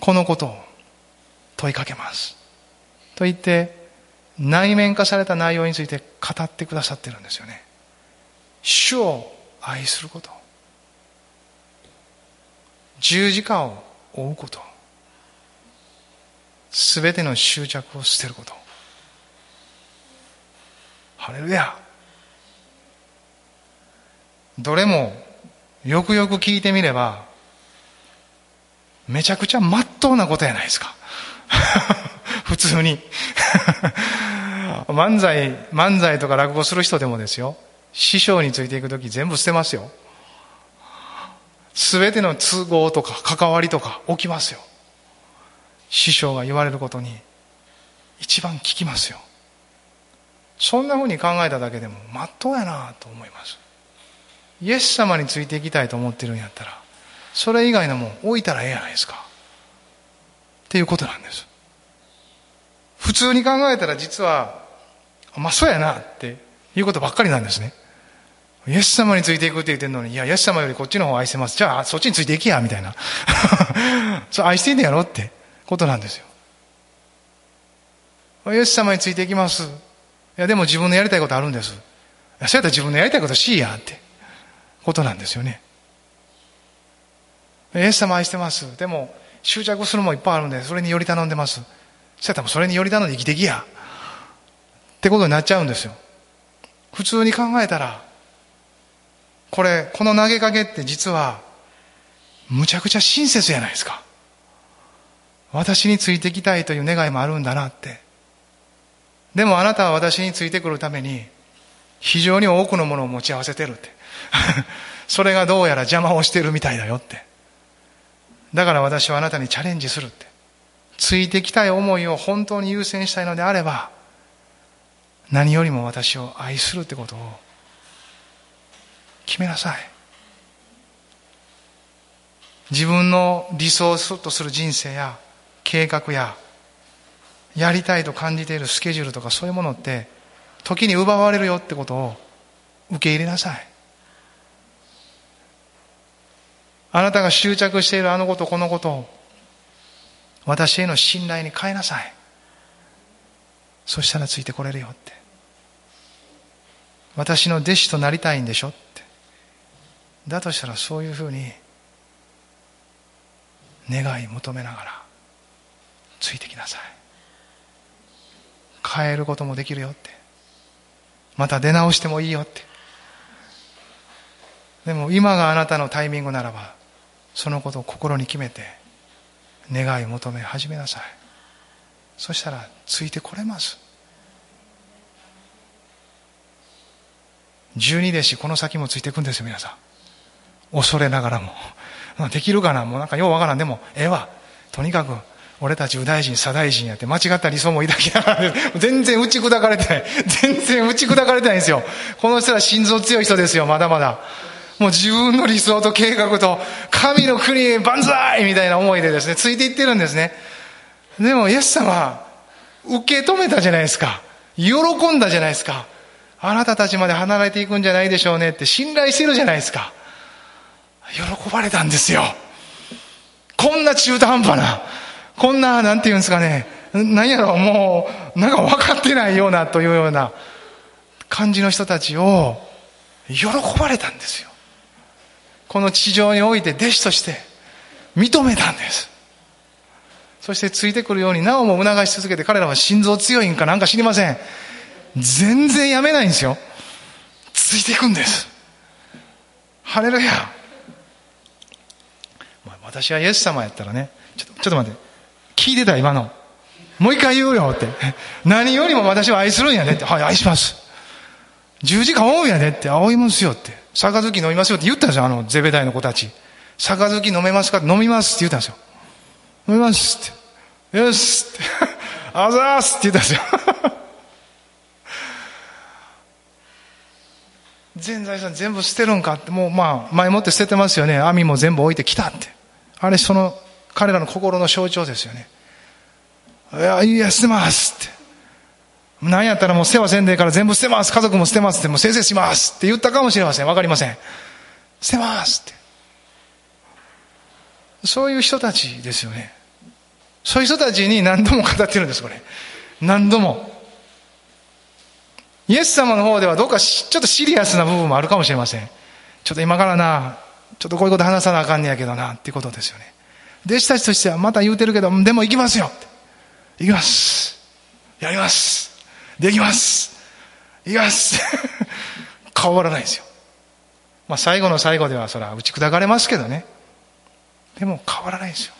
このことを問いかけます。と言って、内面化された内容について語ってくださってるんですよね。主を愛すること。十字架を追うこと。すべての執着を捨てること。ハレルヤ。どれもよくよく聞いてみれば、めちゃくちゃまっとうなことやないですか。<laughs> 普通に <laughs> 漫才、漫才とか落語する人でもですよ。師匠についていくとき全部捨てますよ。すべての都合とか関わりとか起きますよ。師匠が言われることに一番聞きますよ。そんな風に考えただけでもまっとうやなと思います。イエス様についていきたいと思ってるんやったら、それ以外のもん置いたらええやないですか。っていうことなんです。普通に考えたら実は、まあそうやなっていうことばっかりなんですね。イエス様についていくって言ってるのに、いや、イエス様よりこっちの方を愛してます。じゃあ、そっちについていけや、みたいな。<laughs> そう、愛してんねやろってことなんですよ。イエス様についていきます。いや、でも自分のやりたいことあるんです。そうやったら自分のやりたいことしいや、ってことなんですよね。イエス様愛してます。でも、執着するもいっぱいあるんで、それにより頼んでます。そうやったらそれにより頼んで生きてきや。ってことになっちゃうんですよ。普通に考えたら、これ、この投げかけって実は、むちゃくちゃ親切じゃないですか。私についてきたいという願いもあるんだなって。でもあなたは私についてくるために、非常に多くのものを持ち合わせてるって。<laughs> それがどうやら邪魔をしてるみたいだよって。だから私はあなたにチャレンジするって。ついてきたい思いを本当に優先したいのであれば、何よりも私を愛するってことを決めなさい自分の理想とする人生や計画ややりたいと感じているスケジュールとかそういうものって時に奪われるよってことを受け入れなさい。あなたが執着しているあのことこのことを私への信頼に変えなさい。そしたらついてこれるよって。私の弟子となりたいんでしょって。だとしたらそういうふうに願い求めながら。ついてきなさい変えることもできるよってまた出直してもいいよって。でも今があなたのタイミングならば、そのことを心に決めて、願い求め始めなさい。そしたら、ついてこれます。十二弟子、この先もついていくんですよ、皆さん。恐れながらも。<laughs> できるかなもうなんかようわからん。でも、ええわ。とにかく、俺たち右大臣、左大臣やって間違った理想も抱きながら、全然打ち砕かれてない。全然打ち砕かれてないんですよ。この人は心臓強い人ですよ、まだまだ。もう自分の理想と計画と、神の国へ万歳みたいな思いでですね、ついていってるんですね。でも、イエス様、受け止めたじゃないですか。喜んだじゃないですか。あなたたちまで離れていくんじゃないでしょうねって信頼してるじゃないですか。喜ばれたんですよ。こんな中途半端な、こんな、なんて言うんですかね、何やろ、もう、なんか分かってないようなというような感じの人たちを喜ばれたんですよ。この地上において弟子として認めたんです。そしてついてくるようになおも促し続けて彼らは心臓強いんかなんか知りません。全然やめないんですよ。ついていくんです。ハレルヤ。私はイエス様やったらね、ちょっと、ちょっと待って。聞いてた今の。もう一回言うよって。何よりも私は愛するんやねって。はい、愛します。十字架追うやねって。追いますよって。杯飲みますよって言ったんですよ、あの、ゼベダイの子たち。杯飲めますか？飲みますって言ったんですよ。飲みますって。よしって。あざーすって言ったんですよ。<laughs> 全財産全部捨てるんかって、もうまあ、前もって捨ててますよね。網も全部置いてきたって。あれ、その、彼らの心の象徴ですよね。いや、いや、捨てますって。何やったらもう世話せんでから全部捨てます。家族も捨てますって、もう先生しますって言ったかもしれません。わかりません。捨てますって。そういう人たちですよね。そういう人たちに何度も語ってるんです、これ。何度も。イエス様の方ではどうかちょっとシリアスな部分もあるかもしれません。ちょっと今からな、ちょっとこういうこと話さなあかんねやけどな、っていうことですよね。弟子たちとしてはまた言うてるけど、でも行きますよ。行きます。やります。できます。行きます。<laughs> 変わらないですよ。まあ最後の最後ではそれは打ち砕かれますけどね。でも変わらないんですよ。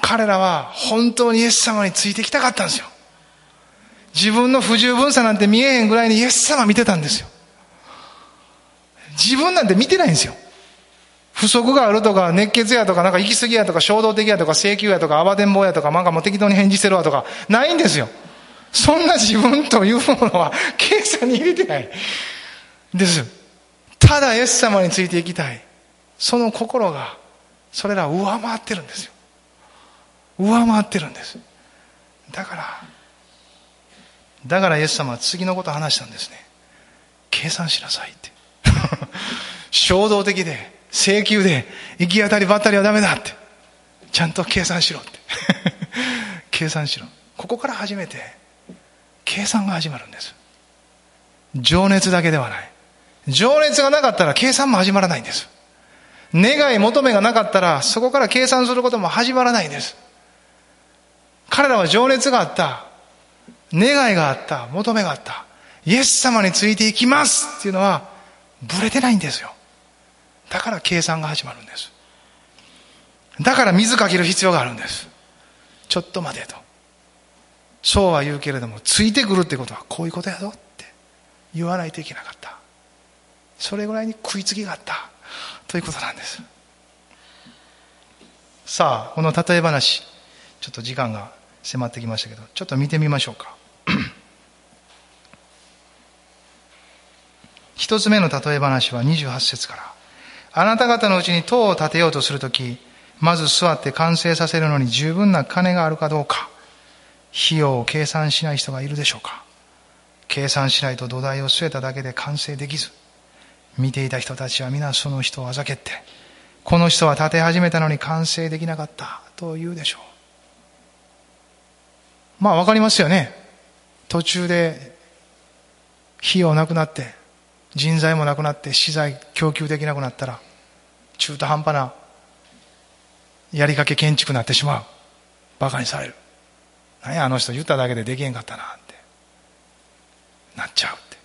彼らは本当にイエス様についてきたかったんですよ。自分の不十分さなんて見えへんぐらいにイエス様見てたんですよ。自分なんて見てないんですよ。不足があるとか、熱血やとか、なんか行き過ぎやとか、衝動的やとか、請求やとか、暴天坊やとか、なんかもう適当に返事してるわとか、ないんですよ。そんな自分というものは <laughs> 計算に入れてない。です。ただイエス様についていきたい。その心が、それらを上回ってるんですよ。上回ってるんです。だから、だからイエス様は次のことを話したんですね。計算しなさいって。<laughs> 衝動的で、請求で、行き当たりばったりはダメだって。ちゃんと計算しろって。<laughs> 計算しろ。ここから初めて、計算が始まるんです。情熱だけではない。情熱がなかったら計算も始まらないんです。願い求めがなかったら、そこから計算することも始まらないんです。彼らは情熱があった。願いがあった。求めがあった。イエス様についていきますっていうのは、ぶれてないんですよ。だから計算が始まるんです。だから水かける必要があるんです。ちょっと待てと。そうは言うけれども、ついてくるってことはこういうことやぞって言わないといけなかった。それぐらいに食いつきがあった。ということなんです。さあ、この例え話、ちょっと時間が迫ってきましたけど、ちょっと見てみましょうか。一つ目の例え話は28節から。あなた方のうちに塔を建てようとするとき、まず座って完成させるのに十分な金があるかどうか、費用を計算しない人がいるでしょうか計算しないと土台を据えただけで完成できず、見ていた人たちは皆その人をあざけって、この人は建て始めたのに完成できなかったと言うでしょう。まあわかりますよね。途中で費用なくなって、人材もなくなって資材供給できなくなったら、中途半端なやりかけ建築になってしまう。馬鹿にされる。何やあの人言っただけでできへんかったなって。なっちゃうって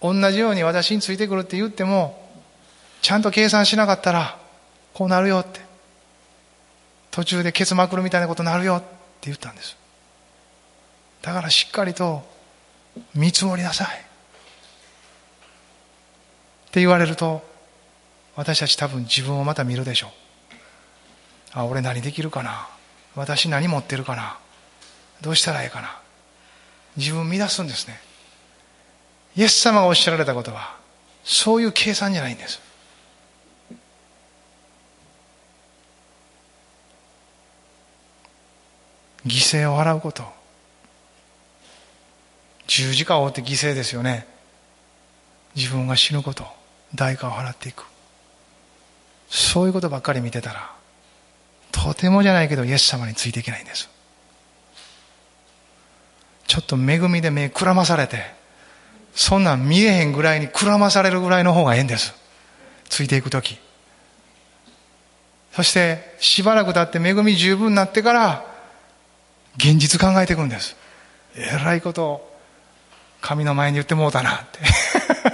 同じように私についてくるって言ってもちゃんと計算しなかったらこうなるよって途中でケツまくるみたいなことになるよって言ったんですだからしっかりと見積もりなさいって言われると私たち多分自分をまた見るでしょう。あ俺何できるかな？私何持ってるかな？どうしたらいいかな？自分を乱すんですね。イエス様がおっしゃられたことはそういう計算じゃないんです。犠牲を払うこと。十字架を追って犠牲ですよね。自分が死ぬこと。代価を払っていく。そういうことばっかり見てたらとてもじゃないけどイエス様についていけないんです。ちょっと恵みで目くらまされてそんなん見えへんぐらいにくらまされるぐらいの方がええんです。ついていく時。そしてしばらく経って恵み十分になってから現実考えていくんです。えらいこと神の前に言ってもうたなって。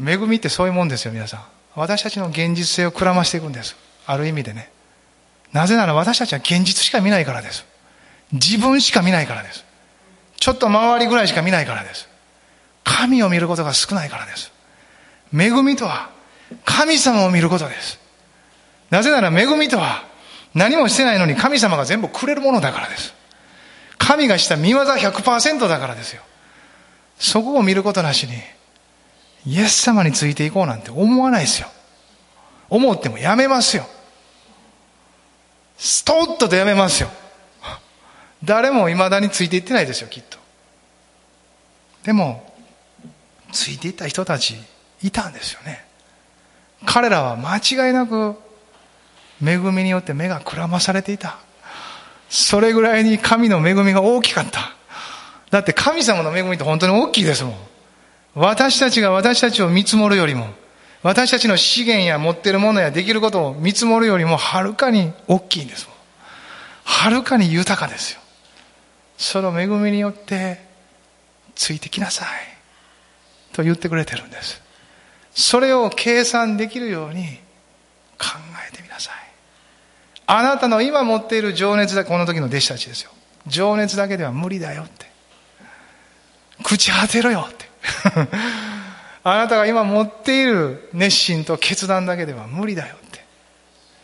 恵みってそういうもんですよ皆さん。私たちの現実性をくらましていくんです。ある意味でね。なぜなら私たちは現実しか見ないからです。自分しか見ないからです。ちょっと周りぐらいしか見ないからです。神を見ることが少ないからです。恵みとは神様を見ることです。なぜなら恵みとは何もしてないのに神様が全部くれるものだからです。神がした見業100%だからですよ。そこを見ることなしにイエス様についていこうなんて思わないですよ。思ってもやめますよ。ストッととやめますよ。誰も未だについていってないですよきっと。でもついていった人たちいたんですよね。彼らは間違いなく恵みによって目がくらまされていた。それぐらいに神の恵みが大きかった。だって神様の恵みって本当に大きいですもん。私たちが私たちを見積もるよりも私たちの資源や持ってるものやできることを見積もるよりもはるかに大きいんですもん。はるかに豊かですよ。その恵みによってついてきなさい。と言ってくれてるんです。それを計算できるように考えてみなさい。あなたの今持っている情熱だこの時の弟子たちですよ。情熱だけでは無理だよって。朽ち果てろよって。<laughs> あなたが今持っている熱心と決断だけでは無理だよって。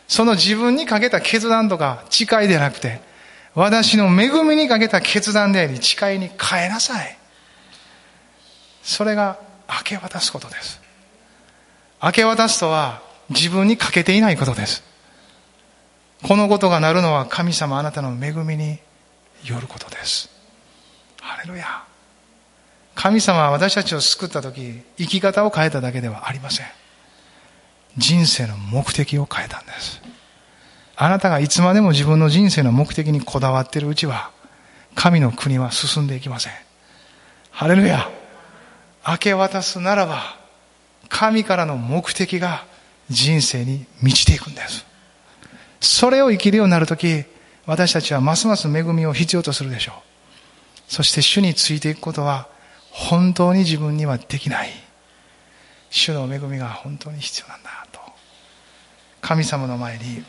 その自分にかけた決断とか誓いではなくて私の恵みにかけた決断であり誓いに変えなさい。それが明け渡すことです。明け渡すとは自分にかけていないことです。このことがなるのは神様あなたの恵みによることです。ハレルヤ。神様は私たちを救った時生き方を変えただけではありません。人生の目的を変えたんです。あなたがいつまでも自分の人生の目的にこだわっているうちは神の国は進んでいきません。ハレルヤ。明け渡すならば神からの目的が人生に満ちていくんです。それを生きるようになるとき私たちはますます恵みを必要とするでしょう。そして主についていくことは本当に自分にはできない。主の恵みが本当に必要なんだと。神様の前に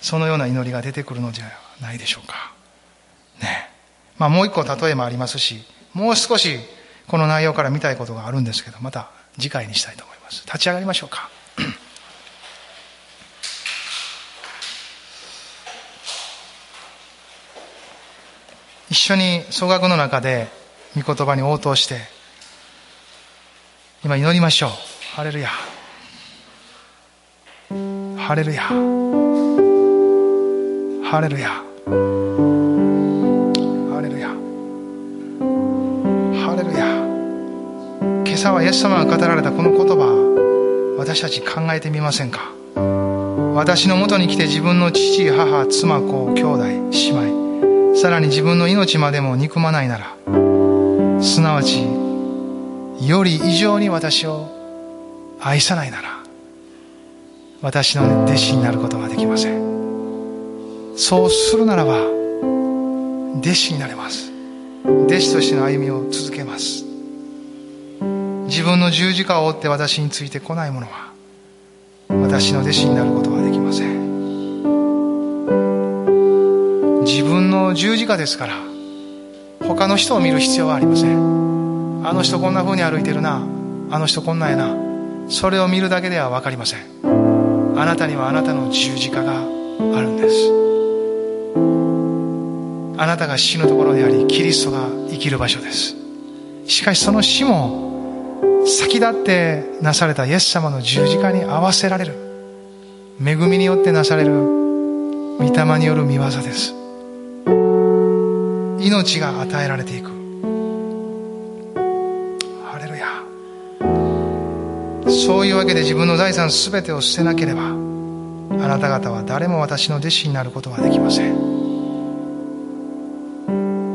そのような祈りが出てくるのではないでしょうか。ね。まあもう一個例えもありますしもう少しこの内容から見たいことがあるんですけどまた次回にしたいと思います。立ち上がりましょうか。一緒に総額の中で御言葉に応答して今祈りましょう。ハレルヤ。ハレルヤ。ハレルヤ。ハレルヤ。ハレルヤ。今朝はイエス様が語られたこの言葉私たち考えてみませんか？私のもとに来て自分の父母妻子兄弟姉妹さらに自分の命までも憎まないならすなわちより以上に私を愛さないなら私の弟子になることはできません。そうするならば弟子になれます。弟子としての歩みを続けます。自分の十字架を追って私についてこない者は私の弟子になることはできません。自分の十字架ですから他の人を見る必要はありません。あの人こんな風に歩いてるな。あの人こんなんやな。それを見るだけでは分かりません。あなたにはあなたの十字架があるんです。あなたが死ぬところでありキリストが生きる場所です。しかしその死も先立ってなされたイエス様の十字架に合わせられる。恵みによってなされる。御霊による見業です。命が与えられていく。ハレルヤ。そういうわけで自分の財産全てを捨てなければあなた方は誰も私の弟子になることはできません。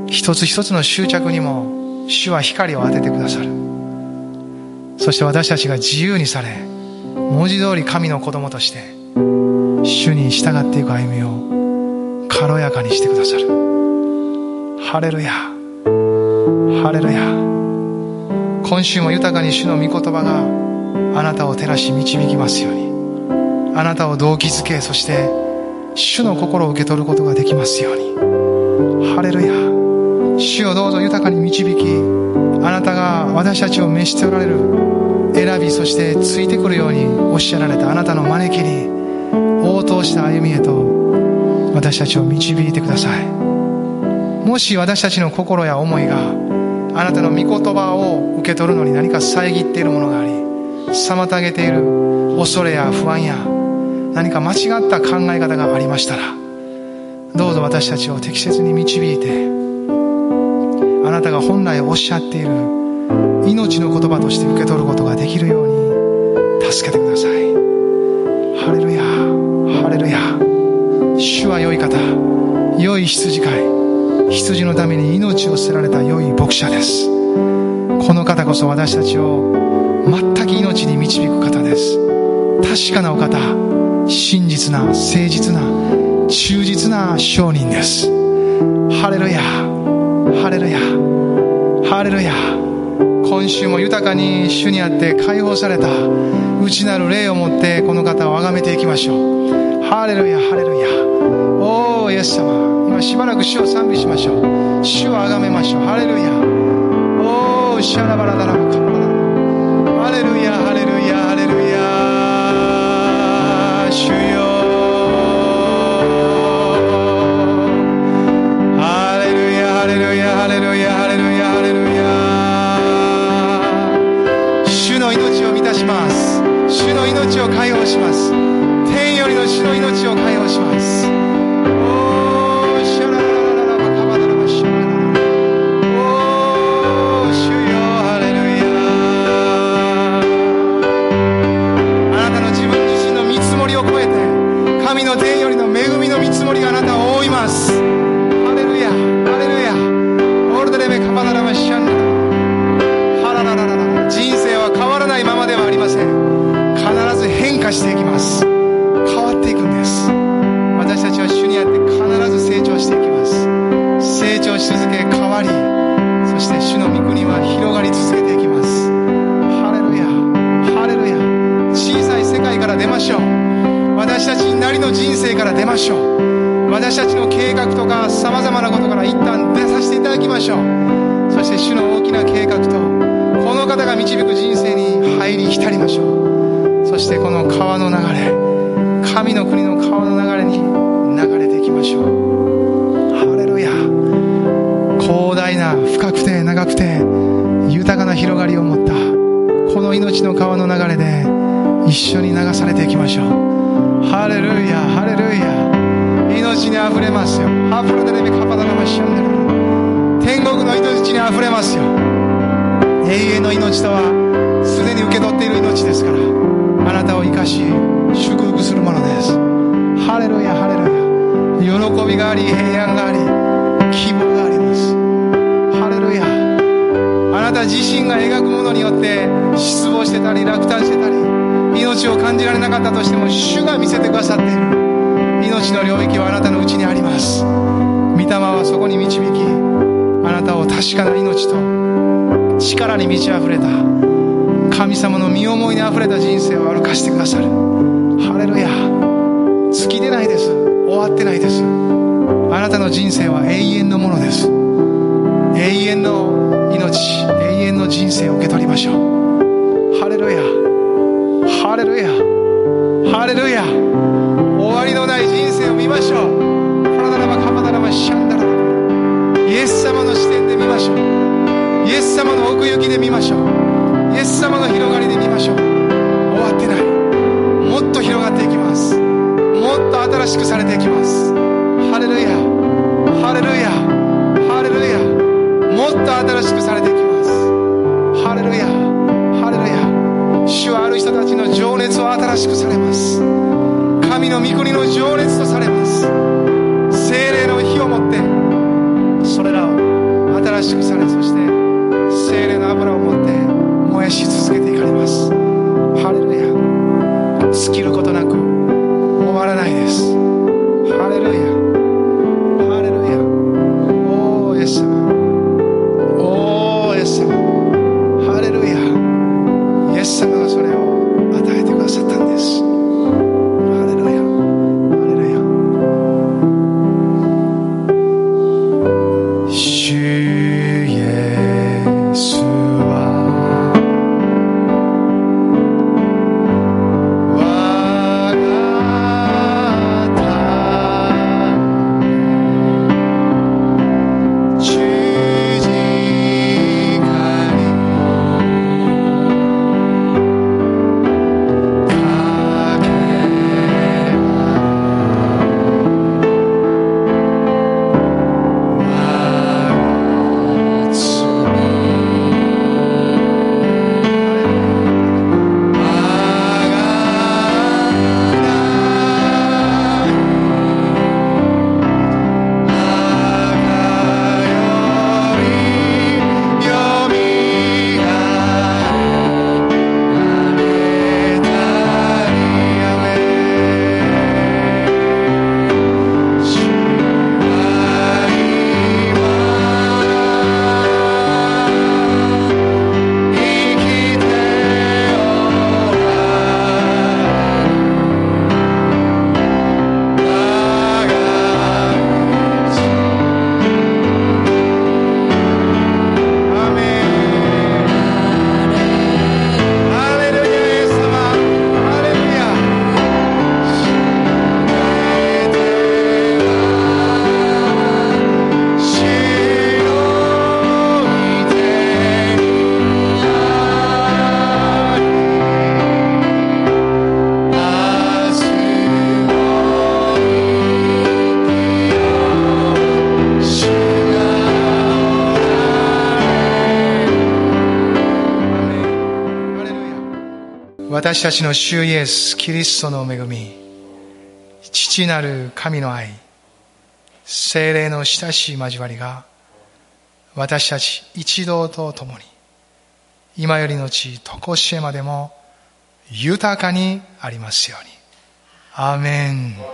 一つ一つの執着にも主は光を当ててくださる。そして私たちが自由にされ文字通り神の子供として主に従っていく歩みを軽やかにしてくださる。ハレルヤ。ハレルヤ。今週も豊かに主の御言葉があなたを照らし導きますように。あなたを動機づけそして主の心を受け取ることができますように。ハレルヤ。主をどうぞ豊かに導きあなたが私たちを召しておられる選びそしてついてくるようにおっしゃられたあなたの招きに応答した歩みへと私たちを導いてください。もし私たちの心や思いがあなたの御言葉を受け取るのに何か遮っているものがあり妨げている恐れや不安や何か間違った考え方がありましたらどうぞ私たちを適切に導いてあなたが本来おっしゃっている命の言葉として受け取ることができるように助けてください。ハレルヤハレルヤ。主は良い方良い羊飼い。羊のために命を捨てられた良い牧者です。この方こそ私たちを全く命に導く方です。確かなお方真実な誠実な忠実な証人です。ハレルヤハレルヤハレルヤ。今週も豊かに主にあって解放された内なる霊を持ってこの方を崇めていきましょう。ハレルヤハレルヤ。おーイエス様。今しばらく主を賛美しましょう。主を崇めましょう。ハレルヤ。おーシャラバラダラバカ。バラハレルヤハレルヤハレルヤ。主よ。ハレルヤハレルヤハレルヤハレルヤハレルヤ。主の命を満たします。主の命を解放します。天よりの主の命を解放します。していきます。変わっていくんです。私たちは主にあって必ず成長していきます。成長し続け変わりそして主の御国は広がり続けていきます。ハレルヤハレルヤ。小さい世界から出ましょう。私たちなりの人生から出ましょう。私たちの計画とか様々なことから一旦出させていただきましょう。そして主の大きな計画とこの方が導く人生に入り浸りましょう。そしてこの川の流れ神の国の川の流れに流れていきましょう。ハレルヤ。広大な深くて長くて豊かな広がりを持ったこの命の川の流れで一緒に流されていきましょう。ハレルヤ。ハレルヤ。命にあふれますよ。ハプロデレビカパダラマシャンデル天国の命にあふれますよ。永遠の命とはすでに受け取っている命ですから。あなたを生かし祝福するものです。ハレルヤハレルヤ。喜びがあり平安があり希望があります。ハレルヤ。あなた自身が描くものによって失望してたり落胆してたり命を感じられなかったとしても主が見せてくださっている。命の領域はあなたのうちにあります。御霊はそこに導きあなたを確かな命と力に満ち溢れた。神様の身思いに溢れた人生を歩かしてくださる。ハレルヤ。尽きてないです。終わってないです。あなたの人生は永遠のものです。永遠の命。永遠の人生を受け取りましょう。ハレルヤ。ハレルヤ。ハレルヤ。終わりのない人生を見ましょう。パラダラバカバダラバシャンダラ。イエス様の視点で見ましょう。イエス様の奥行きで見ましょう。イエス様の広がりで見ましょう。終わってない。もっと広がっていきます。もっと新しくされていきます。ハレルヤ。ハレルヤ。ハレルヤ。もっと新しくされていきます。ハレルヤ。ハレルヤ。主はある人たちの情熱を新しくされます。神の御国の情熱とされます。私たちの主イエス・キリストの恵み父なる神の愛精霊の親しい交わりが私たち一同と共に今よりのち常しえまでも豊かにありますように。アーメン。